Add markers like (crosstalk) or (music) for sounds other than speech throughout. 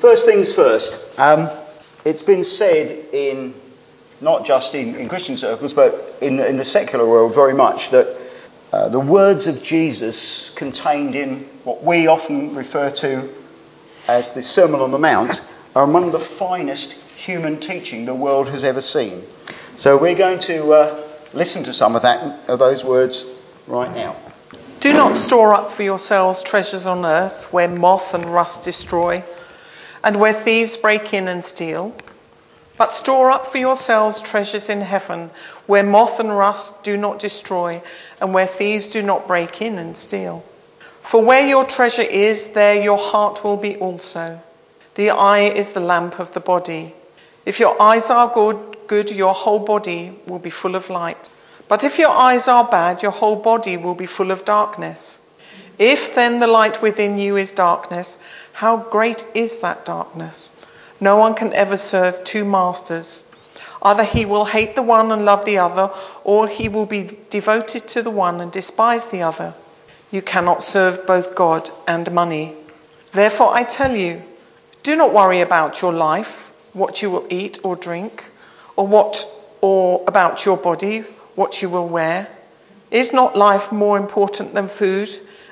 First things first. Um, it's been said in not just in, in Christian circles, but in the, in the secular world very much that uh, the words of Jesus contained in what we often refer to as the Sermon on the Mount are among the finest human teaching the world has ever seen. So we're going to uh, listen to some of that of those words right now. Do not store up for yourselves treasures on earth where moth and rust destroy and where thieves break in and steal. But store up for yourselves treasures in heaven where moth and rust do not destroy and where thieves do not break in and steal. For where your treasure is, there your heart will be also. The eye is the lamp of the body. If your eyes are good, good, your whole body will be full of light. But if your eyes are bad, your whole body will be full of darkness. If then the light within you is darkness, how great is that darkness? No one can ever serve two masters. Either he will hate the one and love the other, or he will be devoted to the one and despise the other. You cannot serve both God and money. Therefore, I tell you, do not worry about your life, what you will eat or drink, or what, or about your body, what you will wear? Is not life more important than food,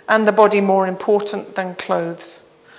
and the body more important than clothes?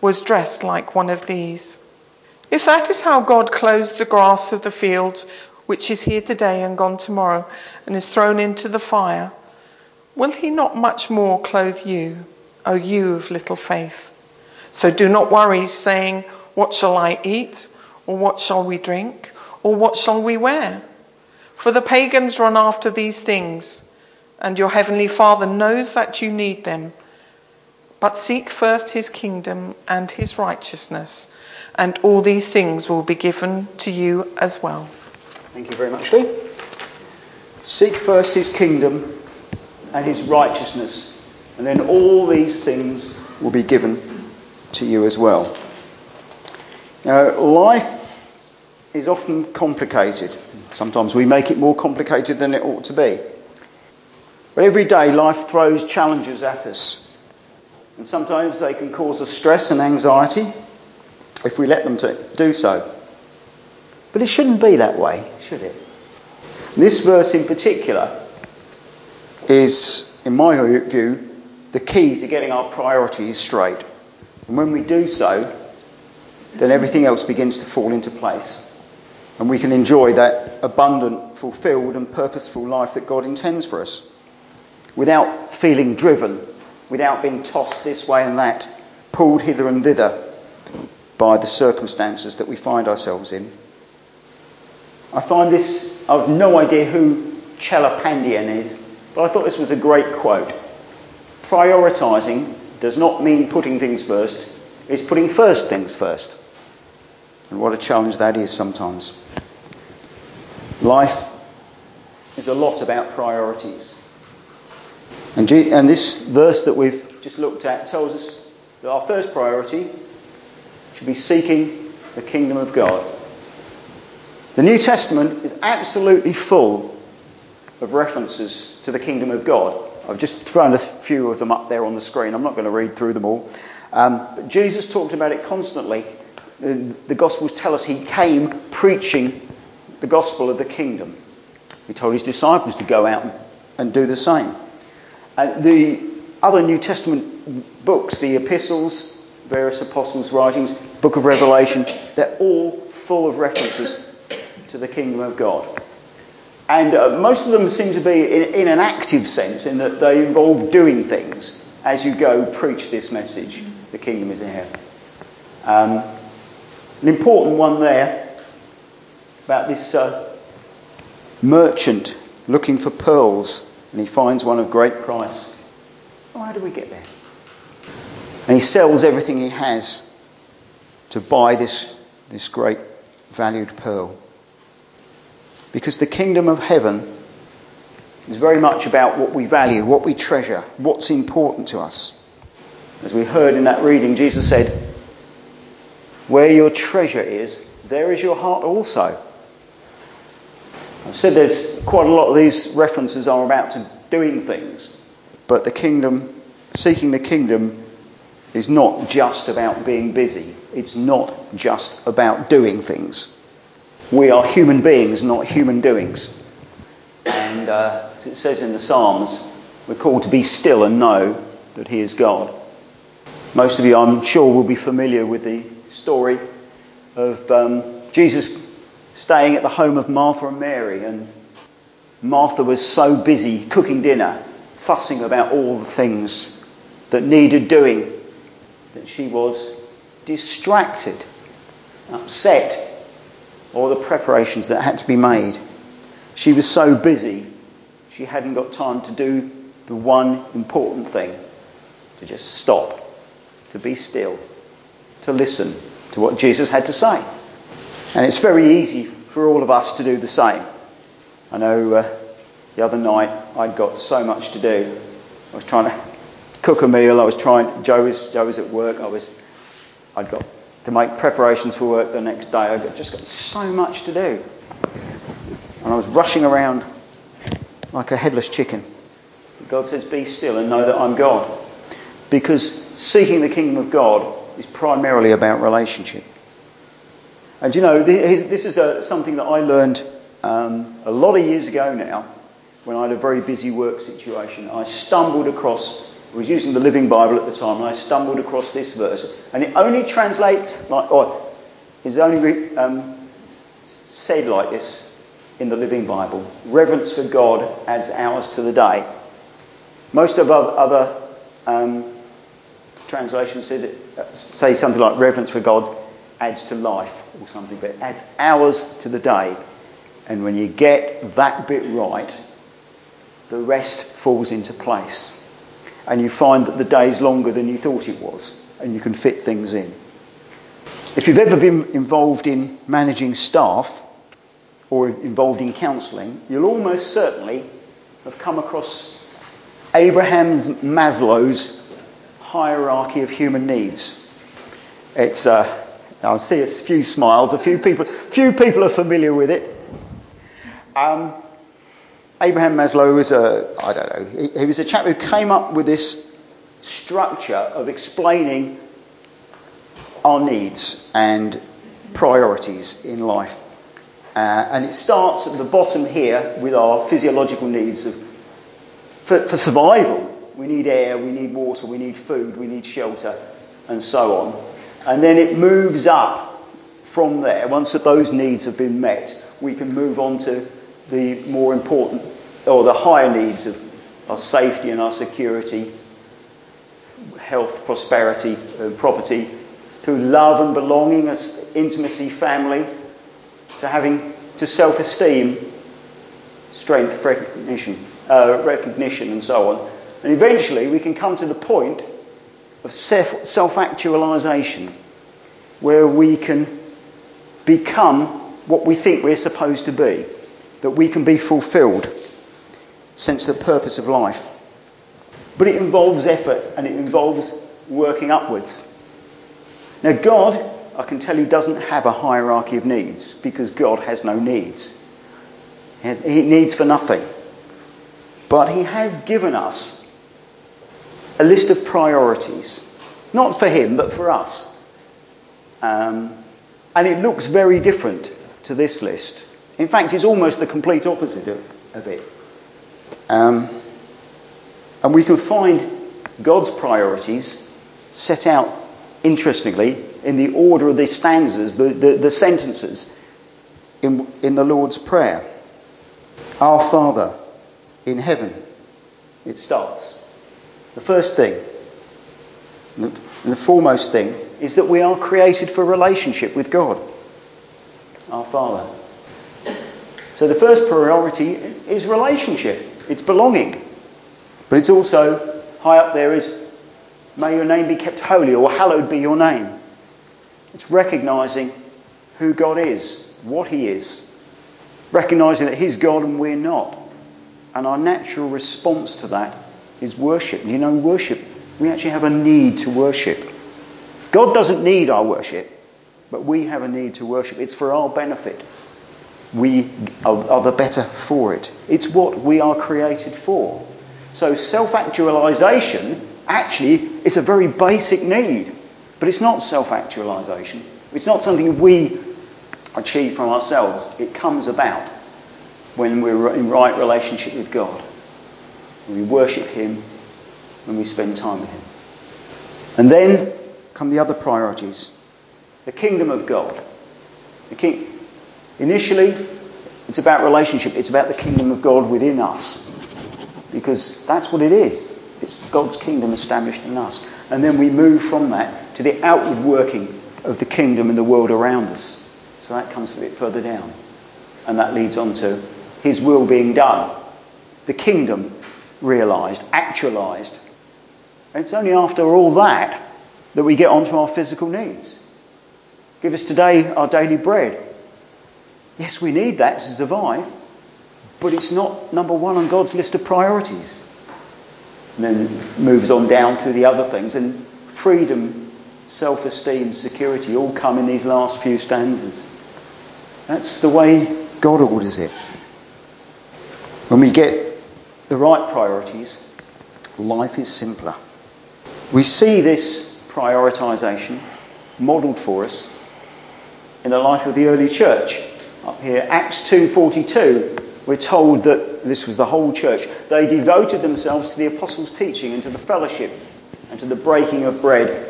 was dressed like one of these. If that is how God clothes the grass of the field, which is here today and gone tomorrow, and is thrown into the fire, will he not much more clothe you, O you of little faith? So do not worry, saying, What shall I eat? Or what shall we drink? Or what shall we wear? For the pagans run after these things, and your heavenly Father knows that you need them. But seek first his kingdom and his righteousness, and all these things will be given to you as well. Thank you very much, Lee. Seek first his kingdom and his righteousness, and then all these things will be given to you as well. Now, life is often complicated. Sometimes we make it more complicated than it ought to be. But every day life throws challenges at us. And sometimes they can cause us stress and anxiety if we let them to do so. But it shouldn't be that way, should it? This verse in particular is, in my view, the key to getting our priorities straight. And when we do so, then everything else begins to fall into place and we can enjoy that abundant, fulfilled, and purposeful life that God intends for us without feeling driven, without being tossed this way and that, pulled hither and thither by the circumstances that we find ourselves in. I find this, I've no idea who Chela Pandian is, but I thought this was a great quote. Prioritising does not mean putting things first, it's putting first things first. And what a challenge that is sometimes. Life is a lot about priorities. And, and this verse that we've just looked at tells us that our first priority should be seeking the kingdom of God. The New Testament is absolutely full of references to the kingdom of God. I've just thrown a few of them up there on the screen. I'm not going to read through them all. Um, but Jesus talked about it constantly the Gospels tell us he came preaching the gospel of the kingdom. He told his disciples to go out and do the same. And the other New Testament books, the epistles, various apostles' writings, book of Revelation, they're all full of references to the kingdom of God. And uh, most of them seem to be in, in, an active sense, in that they involve doing things as you go preach this message the kingdom is here. Um, an important one there about this uh, merchant looking for pearls and he finds one of great price. Oh, how do we get there? And he sells everything he has to buy this this great valued pearl. Because the kingdom of heaven is very much about what we value, what we treasure, what's important to us. As we heard in that reading, Jesus said, Where your treasure is, there is your heart also. I've said there's quite a lot of these references are about to doing things, but the kingdom, seeking the kingdom, is not just about being busy. It's not just about doing things. We are human beings, not human doings. And uh, as it says in the Psalms, we're called to be still and know that He is God. Most of you, I'm sure, will be familiar with the story of um, Jesus staying at the home of Martha and Mary, and Martha was so busy cooking dinner, fussing about all the things that needed doing, that she was distracted, upset all the preparations that had to be made. She was so busy, she hadn't got time to do the one important thing to just stop, to be still, to listen to what Jesus had to say. And it's very easy for all of us to do the same. I know uh, the other night I'd got so much to do. I was trying to (laughs) cook a meal. I was trying. Joe was Joe was at work. I was. I'd got to make preparations for work the next day. I just got so much to do. And I was rushing around like a headless chicken. God says, Be still and know that I'm God. Because seeking the kingdom of God is primarily about relationship. And you know, this is a, something that I learned um, a lot of years ago now when I had a very busy work situation. I stumbled across I was using the Living Bible at the time, and I stumbled across this verse, and it only translates like, or is only um, said like this in the Living Bible. Reverence for God adds hours to the day. Most of other um, translations say, say something like reverence for God adds to life or something, but it adds hours to the day. And when you get that bit right, the rest falls into place and you find that the day is longer than you thought it was, and you can fit things in. If you've ever been involved in managing staff or involved in counselling, you'll almost certainly have come across Abraham Maslow's hierarchy of human needs. It's, uh, uh, I see a few smiles, a few people, few people are familiar with it. Um, Abraham Maslow was a, I don't know, he, he was a chap who came up with this structure of explaining our needs and priorities in life. Uh, and it starts at the bottom here with our physiological needs of, for, for, survival. We need air, we need water, we need food, we need shelter, and so on. And then it moves up from there. Once those needs have been met, we can move on to the more important or the higher needs of our safety and our security, health, prosperity, and property, to love and belonging, intimacy, family, to having to self-esteem, strength, recognition, uh, recognition, and so on. And eventually, we can come to the point of self-actualization, where we can become what we think we're supposed to be that we can be fulfilled, sense the purpose of life. But it involves effort and it involves working upwards. Now, God, I can tell you, doesn't have a hierarchy of needs because God has no needs. He needs for nothing. But He has given us a list of priorities, not for Him, but for us. Um, and it looks very different to this list. In fact, it's almost the complete opposite of, of it. Um, and we can find God's priorities set out, interestingly, in the order of the stanzas, the, the, the sentences in, in the Lord's Prayer. Our Father in heaven, it starts. The first thing, and the foremost thing, is that we are created for relationship with God. Our Father. So the first priority is relationship, it's belonging. But it's also high up there is may your name be kept holy or hallowed be your name. It's recognizing who God is, what He is, recognizing that He's God and we're not. And our natural response to that is worship. You know, worship, we actually have a need to worship. God doesn't need our worship, but we have a need to worship. It's for our benefit. We are, the better for it. It's what we are created for. So self actualization actually is a very basic need, but it's not self actualization. It's not something we achieve from ourselves. It comes about when we're in right relationship with God. When we worship Him, when we spend time with Him. And then come the other priorities. The kingdom of God. The king- Initially, it's about relationship. It's about the kingdom of God within us. Because that's what it is. It's God's kingdom established in us. And then we move from that to the outward working of the kingdom in the world around us. So that comes a bit further down. And that leads on to His will being done. The kingdom realised, actualised. It's only after all that that we get onto our physical needs. Give us today our daily bread. Yes, we need that to survive, but it's not number one on God's list of priorities. And then moves on down through the other things, and freedom, self esteem, security all come in these last few stanzas. That's the way God orders it. When we get the right priorities, life is simpler. We see this prioritisation modelled for us in the life of the early church. Up here, Acts 2:42, we're told that this was the whole church. They devoted themselves to the apostles' teaching and to the fellowship and to the breaking of bread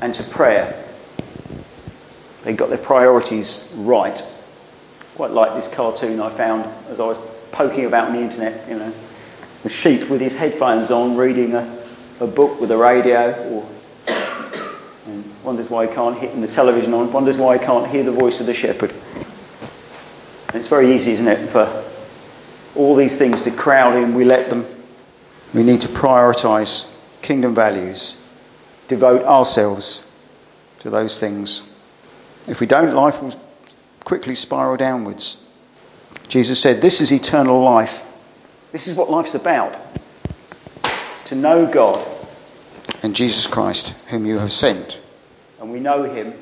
and to prayer. They got their priorities right. Quite like this cartoon I found as I was poking about on the internet, you know. The sheep with his headphones on reading a, a book with a radio or wonders why he can't hit the television on, wonders why he can't hear the voice of the shepherd. And it's very easy, isn't it, for all these things to crowd in, we let them. We need to prioritise kingdom values, devote ourselves to those things. If we don't, life will quickly spiral downwards. Jesus said, This is eternal life. This is what life's about. To know God. And Jesus Christ, whom you have sent. And we know him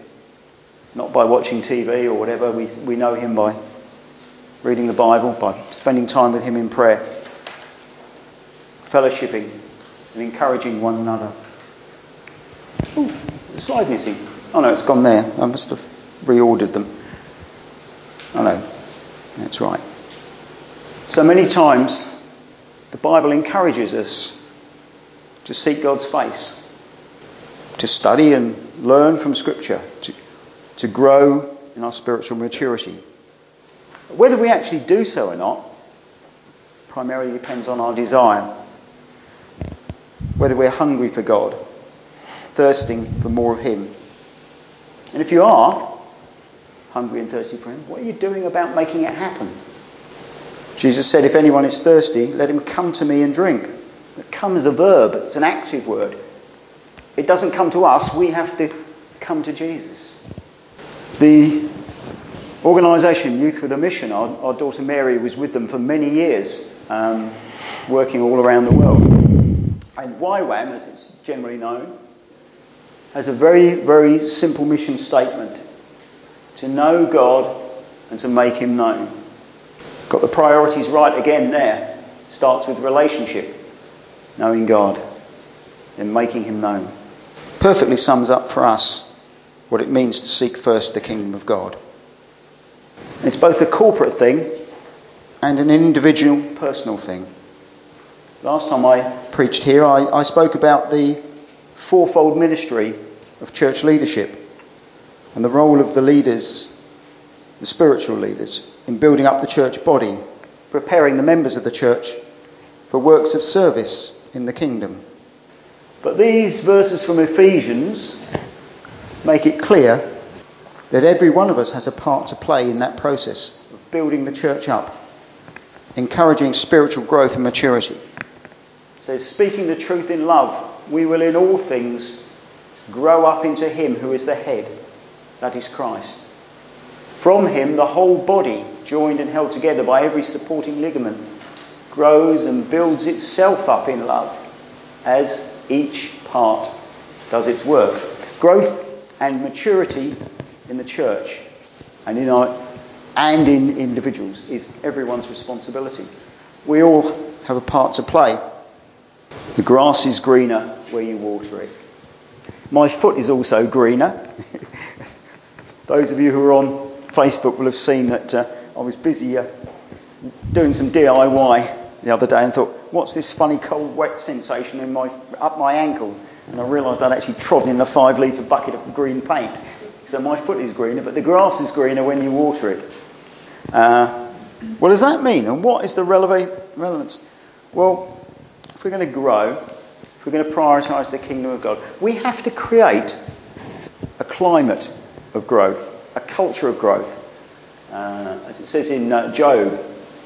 not by watching TV or whatever, we, we know him by reading the Bible, by spending time with him in prayer, fellowshipping and encouraging one another. Ooh, the slide missing. Oh no, it's gone there. I must have reordered them. Oh no, that's right. So many times Bible encourages us to seek God's face, to study and learn from Scripture, to, to grow in our spiritual maturity. Whether we actually do so or not primarily depends on our desire. Whether we're hungry for God, thirsting for more of Him. And if you are hungry and thirsty for Him, what are you doing about making it happen? Jesus said, If anyone is thirsty, let him come to me and drink. Come is a verb, it's an active word. It doesn't come to us, we have to come to Jesus. The organisation, Youth with a Mission, our, our, daughter Mary was with them for many years, um, working all around the world. And YWAM, as it's generally known, has a very, very simple mission statement to know God and to make Him known. Got the priorities right again there. Starts with relationship, knowing God, and making Him known. Perfectly sums up for us what it means to seek first the kingdom of God. It's both a corporate thing and an individual, personal thing. Last time I preached here, I, I spoke about the fourfold ministry of church leadership and the role of the leaders, the spiritual leaders, in building up the church body, preparing the members of the church for works of service in the kingdom. But these verses from Ephesians make it clear that every one of us has a part to play in that process of building the church up, encouraging spiritual growth and maturity. It says, speaking the truth in love, we will in all things grow up into Him who is the head, that is Christ. From him, the whole body, joined and held together by every supporting ligament, grows and builds itself up in love as each part does its work. Growth and maturity in the church and in our and in individuals is everyone's responsibility. We all have a part to play. The grass is greener where you water it. My foot is also greener. (laughs) Those of you who are on Facebook will have seen that uh, I was busy uh, doing some DIY the other day and thought, what's this funny cold wet sensation in my, up my ankle? And I realised I'd actually trodden in a five litre bucket of green paint. So my foot is greener, but the grass is greener when you water it. Uh, what does that mean? And what is the relevance? Well, if we're going to grow, if we're going to prioritise the kingdom of God, we have to create a climate of growth, culture of growth. Uh, as it says in uh, Job,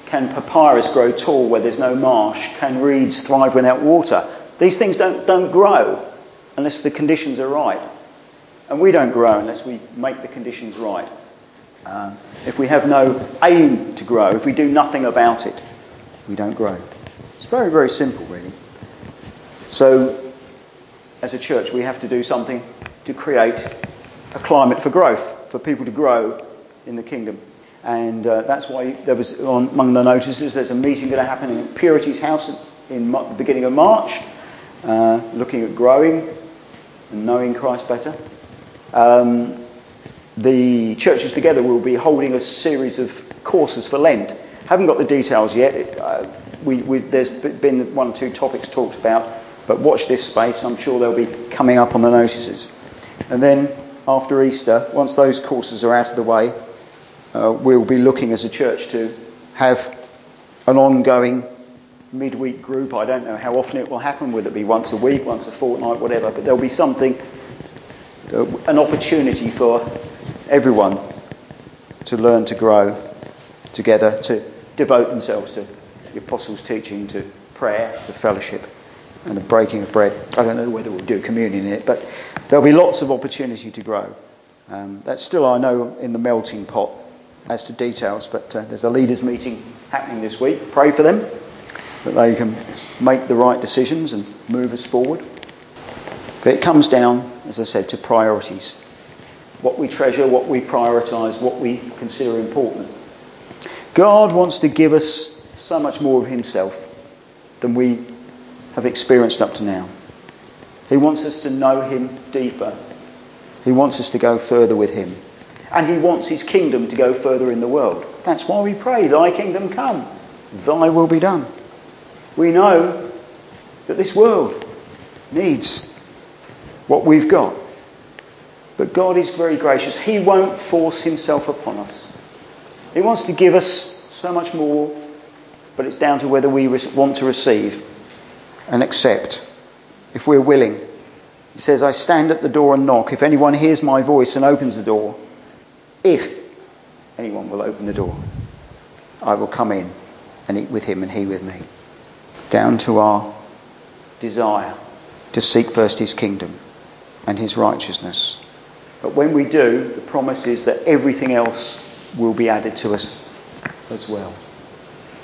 can papyrus grow tall where there's no marsh? Can reeds thrive without water? These things don't, don't grow unless the conditions are right. And we don't grow unless we make the conditions right. Uh, if we have no aim to grow, if we do nothing about it, we don't grow. It's very, very simple, really. So, as a church, we have to do something to create a climate for growth, for people to grow in the kingdom. And uh, that's why there was, on, among the notices, there's a meeting going to happen in Purity's house in the beginning of March, uh, looking at growing and knowing Christ better. Um, the churches together will be holding a series of courses for Lent. Haven't got the details yet. Uh, we, we, there's been one or two topics talked about, but watch this space. I'm sure they'll be coming up on the notices. And then after Easter, once those courses are out of the way, uh, we'll be looking as a church to have an ongoing midweek group. I don't know how often it will happen, whether it be once a week, once a fortnight, whatever, but there'll be something, uh, an opportunity for everyone to learn to grow together, to devote themselves to the apostles' teaching, to prayer, to fellowship, and the breaking of bread. I don't know whether we'll do communion in it, but there'll be lots of opportunity to grow. Um, that's still, I know, in the melting pot as to details, but uh, there's a leaders' meeting happening this week. Pray for them that they can make the right decisions and move us forward. But it comes down, as I said, to priorities what we treasure, what we prioritise, what we consider important. God wants to give us so much more of Himself than we have experienced up to now. He wants us to know Him deeper. He wants us to go further with Him. And He wants His kingdom to go further in the world. That's why we pray, Thy kingdom come, Thy will be done. We know that this world needs what we've got. But God is very gracious. He won't force himself upon us. He wants to give us so much more, but it's down to whether we want to receive and accept. If we're willing. He says, I stand at the door and knock. If anyone hears my voice and opens the door, if anyone will open the door, I will come in and eat with him and he with me. Down to our desire to seek first his kingdom and his righteousness but when we do, the promise is that everything else will be added to us as well.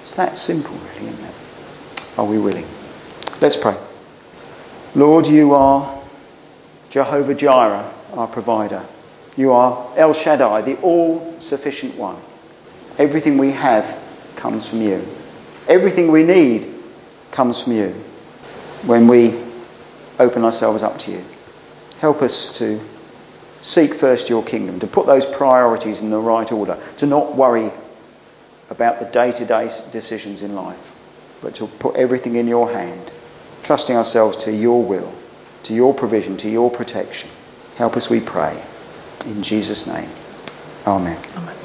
It's that simple, really, isn't it? Are we willing? Let's pray. Lord, you are Jehovah Jireh, our provider. You are El Shaddai, the all sufficient one. Everything we have comes from you. Everything we need comes from you when we open ourselves up to you. Help us to seek first your kingdom, to put those priorities in the right order, to not worry about the day to day decisions in life, but to put everything in your hand, trusting ourselves to your will, to your provision, to your protection. Help us, we pray. In Jesus' name. Amen. Amen.